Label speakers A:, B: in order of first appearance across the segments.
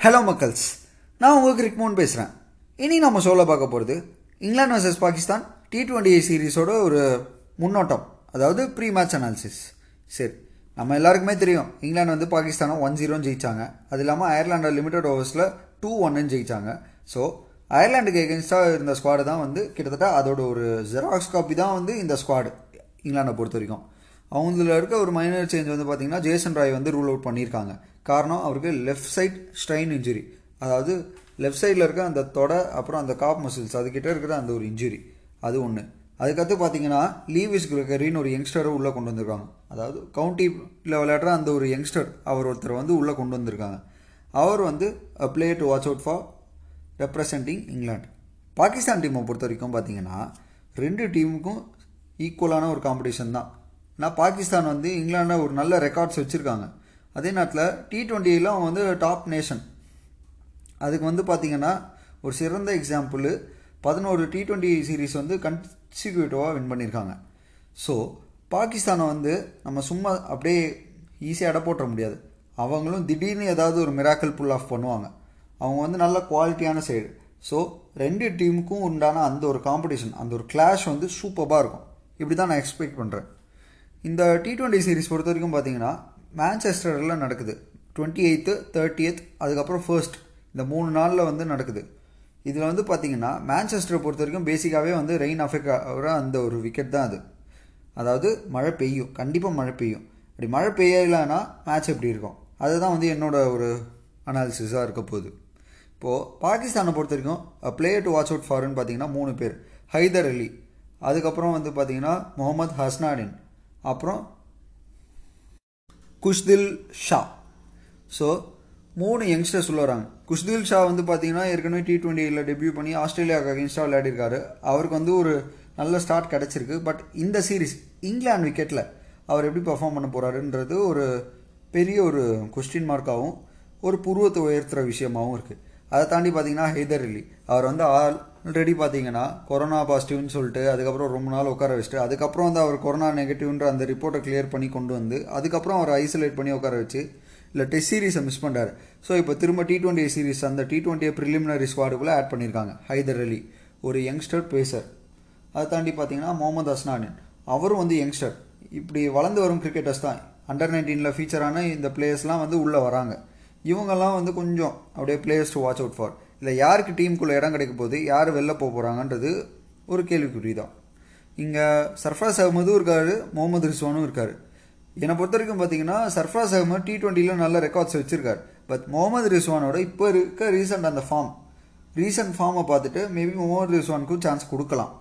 A: Hello மக்கள்ஸ் நான் உங்கள் கிரிக்மோன் பேசுகிறேன் இனி நம்ம சொல்ல பார்க்க போகிறது England versus Pakistan T twenty சீரீஸோட ஒரு முன்னோட்டம் அதாவது ப்ரீ மேட்ச் அனாலிசிஸ் சரி நம்ம எல்லாருக்குமே தெரியும் இங்கிலாந்து வந்து பாகிஸ்தானை ஒன் ஜீரோன்னு ஜெயிச்சாங்க. அது இல்லாமல் அயர்லாண்டை லிமிடெட் ஓவர்ஸில் டூ ஒன்னு ஜெயிச்சாங்க. ஸோ அயர்லாண்டுக்கு எகென்ஸ்டாக இருந்த ஸ்குவாடு தான் வந்து கிட்டத்தட்ட அதோட ஒரு ஜெராக்ஸ் காப்பி தான் வந்து இந்த ஸ்குவாடு இங்கிலாண்டை பொறுத்த வரைக்கும். அவங்கள இருக்க ஒரு மைனர் சேஞ்ச் வந்து பார்த்தீங்கன்னா ஜேசன் ராய் வந்து ரூல் அவுட் பண்ணியிருக்காங்க. காரணம் அவருக்கு லெஃப்ட் சைட் ஸ்ட்ரெயின் இன்ஜுரி அதாவது லெஃப்ட் சைடில் இருக்க அந்த தொடை அப்புறம் அந்த காப் மசில்ஸ் அதுக்கிட்ட இருக்கிற அந்த ஒரு இன்ஜுரி அது ஒன்று அதுக்கடுத்து பார்த்தீங்கன்னா லீவிஸ் கிரகரின்னு ஒரு யங்ஸ்டரை உள்ளே கொண்டு வந்திருக்காங்க. அதாவது கவுண்டியில் விளையாடுற அந்த ஒரு யங்ஸ்டர் அவர் ஒருத்தர் வந்து உள்ளே கொண்டு வந்திருக்காங்க. அவர் வந்து player to watch out for representing England Pakistan டீமை பொறுத்த வரைக்கும் பார்த்தீங்கன்னா ரெண்டு டீமுக்கும் ஈக்குவலான ஒரு காம்படிஷன் தான். நான் பாகிஸ்தான் வந்து இங்கிலாண்டில் ஒரு நல்ல ரெக்கார்ட்ஸ் வச்சுருக்காங்க. அதே நேரத்தில் டி டுவெண்ட்டியில் அவன் வந்து டாப் நேஷன் அதுக்கு வந்து பார்த்திங்கன்னா ஒரு சிறந்த எக்ஸாம்பிள் பதினோரு டி டுவெண்ட்டி சீரீஸ் வந்து கன்சிக்யூட்டிவாக வின் பண்ணியிருக்காங்க ஸோ பாகிஸ்தானை வந்து நம்ம சும்மா அப்படியே ஈஸியாக இட போட்டுற முடியாது. அவங்களும் திடீர்னு ஏதாவது ஒரு மிராக்கல் புல் ஆஃப் பண்ணுவாங்க. அவங்க வந்து நல்ல குவாலிட்டியான சைடு ஸோ ரெண்டு டீமுக்கும் உண்டான அந்த ஒரு காம்படிஷன் அந்த ஒரு கிளாஷ் வந்து சூப்பராக இருக்கும். இப்படி தான் நான் எக்ஸ்பெக்ட் பண்ணுறேன் இந்த டி டுவெண்ட்டி சீரிஸ் பொறுத்த வரைக்கும் பார்த்தீங்கன்னா மேன்செஸ்டரில் நடக்குது. டுவெண்ட்டி எயித்து தேர்ட்டியத் அதுக்கப்புறம் ஃபர்ஸ்ட் இந்த மூணு நாளில் வந்து நடக்குது. இதில் வந்து பார்த்திங்கன்னா மேன்செஸ்டரை பொறுத்த வரைக்கும் பேசிக்காகவே வந்து ரெயின் அஃபெக்ட் ஆகிற அந்த ஒரு விக்கெட் தான் அது. அதாவது மழை பெய்யும். கண்டிப்பாக மழை பெய்யும். அப்படி மழை பெய்யலைன்னா மேட்ச் எப்படி இருக்கும்? அதுதான் வந்து என்னோட ஒரு அனாலிசிஸாக இருக்க போகுது. இப்போது பாகிஸ்தானை பொறுத்த வரைக்கும் பிளேயர் டு வாட்ச் அவுட் ஃபார்னு பார்த்தீங்கன்னா மூணு பேர். ஹைதர் அலி. அதுக்கப்புறம் வந்து பார்த்திங்கன்னா முகமது ஹஸ்னாடின் அப்புறம் குஷ்தில் ஷா. ஸோ மூணு யங்ஸ்டர்ஸ் உள்ள வராங்க. குஷ்தில் ஷா வந்து பார்த்தீங்கன்னா ஏற்கனவே டி டுவெண்ட்டியில் டெபியூ பண்ணி ஆஸ்திரேலியாவுக்கு அகேன்ஸ்டாக விளையாடிருக்காரு. அவருக்கு வந்து ஒரு நல்ல ஸ்டார்ட் கிடச்சிருக்கு. பட் இந்த சீரீஸ் இங்கிலாந்து விக்கெட்டில் அவர் எப்படி பர்ஃபார்ம் பண்ண போகிறாருன்றது ஒரு பெரிய ஒரு கொஸ்டின் மார்க்காகவும் ஒரு புருவத்தை உயர்த்துகிற விஷயமாகவும் இருக்குது அதை தாண்டி பார்த்தீங்கன்னா ஹைதர் அலி. அவர் வந்து ஆல் ஆல்ரெடி பார்த்தீங்கன்னா கொரோனா பாசிட்டிவ்னு சொல்லிட்டு அதுக்கப்புறம் ரொம்ப நாள் உட்கார வச்சுட்டு அதுக்கப்புறம் வந்து அவர் கொரோனா நெகட்டிவ்ன்ற அந்த ரிப்போர்ட்டை கிளியர் பண்ணி கொண்டு வந்து அதுக்கப்புறம் அவர் ஐசோலேட் பண்ணி உட்கார வச்சு இல்லை டெஸ்ட் சீரீஸை மிஸ் பண்ணுறாரு ஸோ இப்போ திரும்ப டி டுவெண்ட்டி சீரீஸ் அந்த டி டுவெண்ட்டியை ப்ரிலிமினரி ஸ்குவாடுக்குள்ளே ஆட் பண்ணியிருக்காங்க ஹைதர் அலி ஒரு யங்ஸ்டர் பேசர் அதை தாண்டி பார்த்தீங்கன்னா முகமது அஸ்னானின். அவரும் வந்து யங்ஸ்டர் இப்படி வளர்ந்து வரும் கிரிக்கெட்டர்ஸ் தான். அண்டர் நைன்டீனில் ஃபீச்சரான இந்த பிளேயர்ஸ்லாம் வந்து உள்ளே வராங்க. இவங்கெல்லாம் வந்து கொஞ்சம் அப்படியே players to watch out for இல்லை யாருக்கு டீமுக்குள்ளே இடம் கிடைக்க போகுது யார் வெளில போக போகிறாங்கன்றது ஒரு கேள்விக்குறி தான் இங்கே சர்ஃப்ராஸ் அகமதும் இருக்கார் முகமது ரிஸ்வானும் இருக்கார். என்னை பொறுத்த வரைக்கும் பார்த்தீங்கன்னா சர்ஃப்ராஸ் அகமது டி டுவெண்ட்டியில் நல்ல ரெக்கார்ட்ஸ் வச்சுருக்கார். பட் முகமது ரிஸ்வானோட இப்போ இருக்க ரீசெண்ட் அந்த ஃபார்ம் ரீசெண்ட் ஃபார்மை பார்த்துட்டு மேபி முகமது ரிஸ்வானுக்கும் சான்ஸ் கொடுக்கலாம்.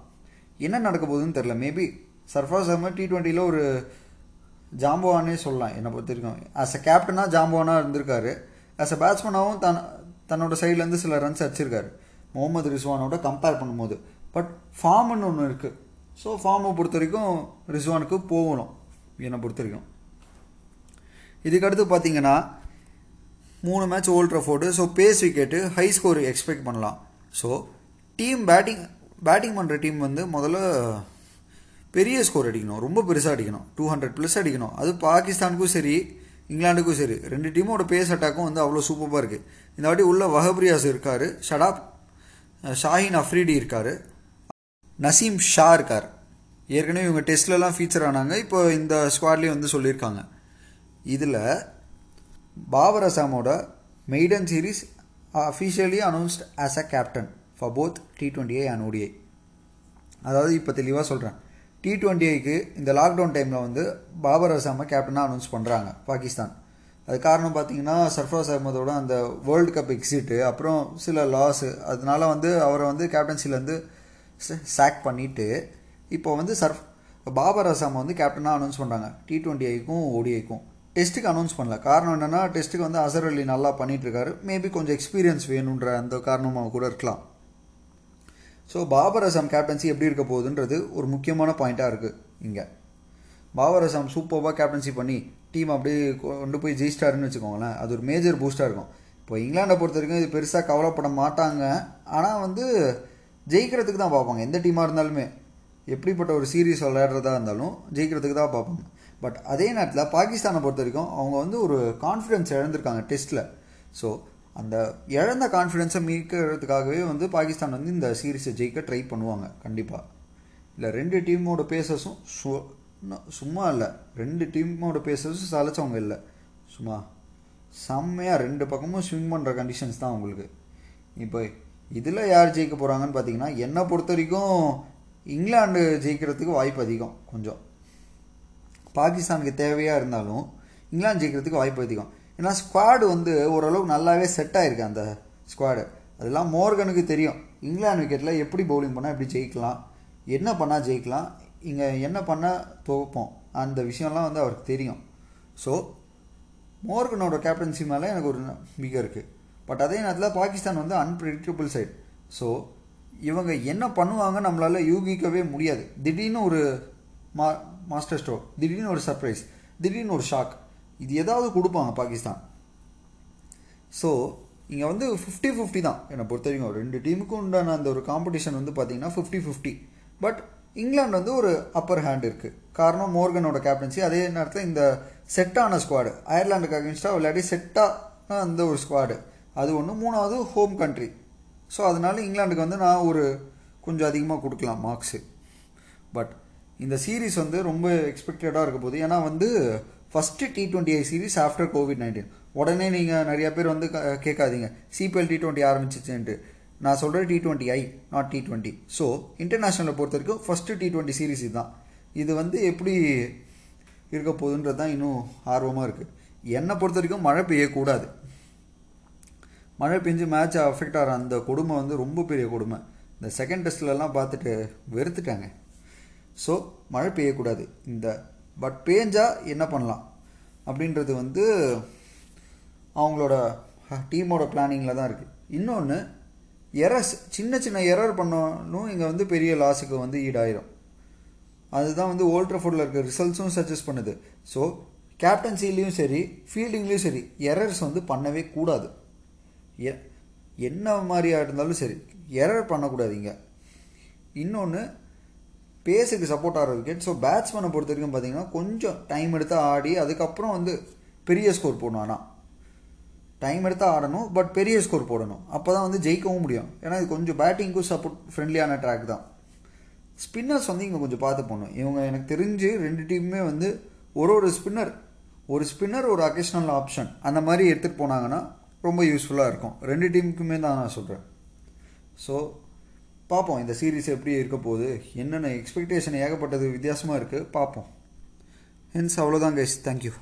A: என்ன நடக்க போகுதுன்னு தெரில மேபி சர்ஃப்ராஸ் அகமது டி ட்வெண்ட்டியில் ஒரு ஜாம்பவானே சொல்லலாம் என்னை பொறுத்த வரைக்கும் ஆஸ் அ கேப்டனாக ஜாம்பவானாக இருந்திருக்காரு. ஆஸ் அ பேட்ஸ்மேனாகவும் தன் தன்னோட சைட்லேருந்து சில ரன்ஸ் அடிச்சிருக்காரு. முகமது ரிஸ்வானோட கம்பேர் பண்ணும்போது. பட் ஃபார்ம்னு ஒன்று இருக்குது ஸோ ஃபார்மை பொறுத்த வரைக்கும் ரிஸ்வானுக்கு போகணும். என்னை பொறுத்த வரைக்கும். இதுக்கடுத்து பார்த்தீங்கன்னா மூணு match old Trafford so pace wicket high score expect பண்ணலாம். ஸோ டீம் பேட்டிங் பேட்டிங் பண்ணுற டீம் வந்து முதல்ல பெரிய ஸ்கோர் அடிக்கணும். ரொம்ப பெருசாக அடிக்கணும். டூ ஹண்ட்ரட் ப்ளஸ் அடிக்கணும். அது பாகிஸ்தானுக்கும் சரி இங்கிலாந்துக்கும் சரி. ரெண்டு டீமோட பேஸ் அட்டாக்கும் வந்து அவ்வளோ சூப்பராக இருக்குது இந்த வாட்டி உள்ள வஹப்ரியாஸ் இருக்கார் ஷடாப் ஷாஹின் அஃப்ரீடி இருக்கார் நசீம் ஷா இருக்கார். ஏற்கனவே இவங்க டெஸ்ட்லலாம் ஃபீச்சர் ஆனாங்க இப்போ இந்த ஸ்குவாட்லேயும் வந்து சொல்லியிருக்காங்க. இதில் Babar அசாமோட maiden series officially announced as a captain for both T twenty and ODI அதாவது இப்போ தெளிவாக சொல்கிறேன் டி டுவெண்ட்டிக்கு இந்த லாக்டவுன் டைமில் வந்து பாபர் அசாமை கேப்டனாக அனௌன்ஸ் பண்ணுறாங்க பாகிஸ்தான். அது காரணம் பார்த்தீங்கன்னா சர்ஃப்ராஸ் அகமதோட அந்த வேர்ல்டு கப் எக்ஸிட்டு அப்புறம் சில லாஸு அதனால வந்து அவரை வந்து கேப்டன்சிலேருந்து சாக் பண்ணிவிட்டு இப்போ வந்து சர்ஃப் பாபர் அசாம் வந்து கேப்டனாக அனௌன்ஸ் பண்ணுறாங்க டி டுவெண்ட்டி ஐக்கும் ஓடிஐக்கும் டெஸ்ட்டுக்கு அனௌன்ஸ் பண்ணல. காரணம் என்னென்னா டெஸ்ட்டுக்கு வந்து அசர் அலி நல்லா பண்ணிகிட்ருக்காரு மேபி கொஞ்சம் எக்ஸ்பீரியன்ஸ் வேணுன்ற அந்த காரணமாக கூட இருக்கலாம். ஸோ பாபர் அசாம் கேப்டன்சி எப்படி இருக்க போகுதுன்றது ஒரு முக்கியமான பாயிண்ட்டாக இருக்குது இங்கே. பாபர் அசாம் சூப்பராக கேப்டன்சி பண்ணி டீம் அப்படியே கொண்டு போய் ஜெயிச்சிட்டாருன்னு வச்சுக்கோங்களேன். அது ஒரு மேஜர் பூஸ்டாக இருக்கும். இப்போ இங்கிலாண்டை பொறுத்த வரைக்கும் இது பெருசாக கவலைப்பட மாட்டாங்க. ஆனால் வந்து ஜெயிக்கிறதுக்கு தான் பார்ப்பாங்க. எந்த டீமாக இருந்தாலுமே. எப்படிப்பட்ட ஒரு சீரீஸ் விளையாடுறதா இருந்தாலும் ஜெயிக்கிறதுக்கு தான் பார்ப்பாங்க. பட் அதே நேரத்தில் பாகிஸ்தானை பொறுத்த வரைக்கும் அவங்க வந்து ஒரு கான்ஃபிடென்ஸ் இழந்திருக்காங்க டெஸ்ட்டில் ஸோ அந்த இழந்த கான்ஃபிடென்ஸை மீட்கிறதுக்காகவே வந்து பாகிஸ்தான் வந்து இந்த சீரீஸை ஜெயிக்க ட்ரை பண்ணுவாங்க கண்டிப்பாக இல்லை ரெண்டு டீமோட பேசஸும் சும்மா இல்லை. ரெண்டு டீமோட பேசஸும் சலைச்சவங்க இல்லை. சும்மா செம்மையாக ரெண்டு பக்கமும் ஸ்விங் பண்ணுற கண்டிஷன்ஸ் தான் உங்களுக்கு இப்போ இதில் யார் ஜெயிக்க போகிறாங்கன்னு பார்த்தீங்கன்னா என்னை பொறுத்த வரைக்கும் இங்கிலாண்டு ஜெயிக்கிறதுக்கு வாய்ப்பு அதிகம் கொஞ்சம். பாகிஸ்தானுக்கு தேவையாக இருந்தாலும் இங்கிலாந்து ஜெயிக்கிறதுக்கு வாய்ப்பு அதிகம். ஏன்னா ஸ்குவாடு வந்து ஓரளவுக்கு நல்லாவே செட் ஆகிருக்கு அந்த ஸ்குவாடு அதெல்லாம் மோர்கனுக்கு தெரியும். இங்கிலாந்து விக்கெட்டில் எப்படி பவுலிங் பண்ணால் எப்படி ஜெயிக்கலாம்? என்ன பண்ணால் ஜெயிக்கலாம்? இங்கே என்ன பண்ணால் துவப்போம் அந்த விஷயம்லாம் வந்து அவருக்கு தெரியும். ஸோ மோர்கனோட கேப்டன்சி மேலே எனக்கு ஒரு நம்பிக்கை இருக்குது பட் அதே நேரத்தில் பாகிஸ்தான் வந்து அன்பிரிடிக்டபிள் சைட் ஸோ இவங்க என்ன பண்ணுவாங்க நம்மளால் யூகிக்கவே முடியாது. திடீர்னு ஒரு மா மாஸ்டர் ஸ்ட்ரோக் திடீர்னு ஒரு சர்ப்ரைஸ் திடீர்னு ஒரு ஷாக் இது ஏதாவது கொடுப்பாங்க பாகிஸ்தான். ஸோ இங்கே வந்து ஃபிஃப்டி ஃபிஃப்டி தான். என்னை பொறுத்த வரைக்கும் ரெண்டு டீமுக்கும் உண்டான அந்த ஒரு காம்படிஷன் வந்து பார்த்தீங்கன்னா ஃபிஃப்டி ஃபிஃப்டி பட் இங்கிலாந்து வந்து ஒரு அப்பர் ஹேண்ட் இருக்குது காரணம் மோர்கனோட கேப்டன்சி அதே நேரத்தில் இந்த செட்டான ஸ்குவாடு அயர்லாண்டுக்கு அகேன்ஸ்டாக விளையாடி செட்டாக அந்த ஒரு ஸ்குவாடு அது ஒன்று மூணாவது ஹோம் கண்ட்ரி ஸோ அதனால இங்கிலாந்துக்கு வந்து நான் ஒரு கொஞ்சம் அதிகமாக கொடுக்கலாம் மார்க்ஸு பட் இந்த சீரீஸ் வந்து ரொம்ப எக்ஸ்பெக்டடாக இருக்க போகுது. ஏன்னா வந்து first T twenty I series after COVID nineteen உடனே நீங்கள் நிறையா பேர் வந்து கேட்காதீங்க. சிபிஎல் டி டுவெண்ட்டி ஆரம்பிச்சிச்சுன்ட்டு. நான் சொல்கிற T twenty I not T twenty so இன்டர்நேஷ்னலை பொறுத்த வரைக்கும் ஃபஸ்ட்டு டி டுவெண்ட்டி சீரீஸ் இதுதான். இது வந்து எப்படி இருக்க போகுதுன்றது தான் இன்னும் ஆர்வமாக இருக்குது என்னை பொறுத்த வரைக்கும் மழை பெய்யக்கூடாது. மழை பெஞ்சு மேட்ச் அஃபெக்ட் ஆகிற அந்த கொடுமை வந்து ரொம்ப பெரிய கொடுமை. இந்த செகண்ட் டெஸ்ட்லலாம் பார்த்துட்டு வெறுத்துட்டாங்க. ஸோ மழை பெய்யக்கூடாது. இந்த பட் பேஞ்சா என்ன பண்ணலாம்? அப்படின்றது வந்து அவங்களோட டீமோட பிளானிங்கில் தான் இருக்குது இன்னொன்று எரர்ஸ் சின்ன சின்ன எரர் பண்ணாலும் இங்கே வந்து பெரிய லாஸுக்கு வந்து ஈடாயிரும். அதுதான் வந்து ஓல்ட் இருக்க ரிசல்ட்ஸும் சஜஸ்ட் பண்ணுது. ஸோ கேப்டன்சிலையும் சரி ஃபீல்டிங்லேயும் சரி எரர்ஸ் வந்து பண்ணவே கூடாது. எ என்ன மாதிரியாக இருந்தாலும் சரி எரர் பண்ணக்கூடாது இங்கே. இன்னொன்று பேஸுக்கு சப்போர்ட் ஆகிற விக்கெட் ஸோ பேட்ஸ்மேனை பொறுத்த வரைக்கும் பார்த்தீங்கன்னா கொஞ்சம் டைம் எடுத்து ஆடி அதுக்கப்புறம் வந்து பெரிய ஸ்கோர் போடணும் ஆனால் டைம் எடுத்து ஆடணும் பட் பெரிய ஸ்கோர் போடணும். அப்போ தான் வந்து ஜெயிக்கவும் முடியும். ஏன்னா இது கொஞ்சம் பேட்டிங்க்கும் சப்போர்ட் ஃப்ரெண்ட்லியான ட்ராக் தான். ஸ்பின்னர்ஸ் வந்து இங்கே கொஞ்சம் பார்த்து போகணும் இவங்க எனக்கு தெரிஞ்சு ரெண்டு டீமுமே வந்து ஒரு ஒரு ஸ்பின்னர் ஒரு ஸ்பின்னர் ஒரு அக்கேஷனல் ஆப்ஷன் அந்த மாதிரி எடுத்துகிட்டு போனாங்கன்னா ரொம்ப யூஸ்ஃபுல்லாக இருக்கும். ரெண்டு டீமுக்குமே தான் நான் சொல்கிறேன் ஸோ பார்ப்போம் இந்த சீரீஸ் எப்படி இருக்க போகுது என்னென்ன எக்ஸ்பெக்டேஷன் ஏகப்பட்டது வித்தியாசமாக இருக்குது பார்ப்போம் ஹென்ஸ் அவ்வளோதான் கைஸ் தேங்க்யூ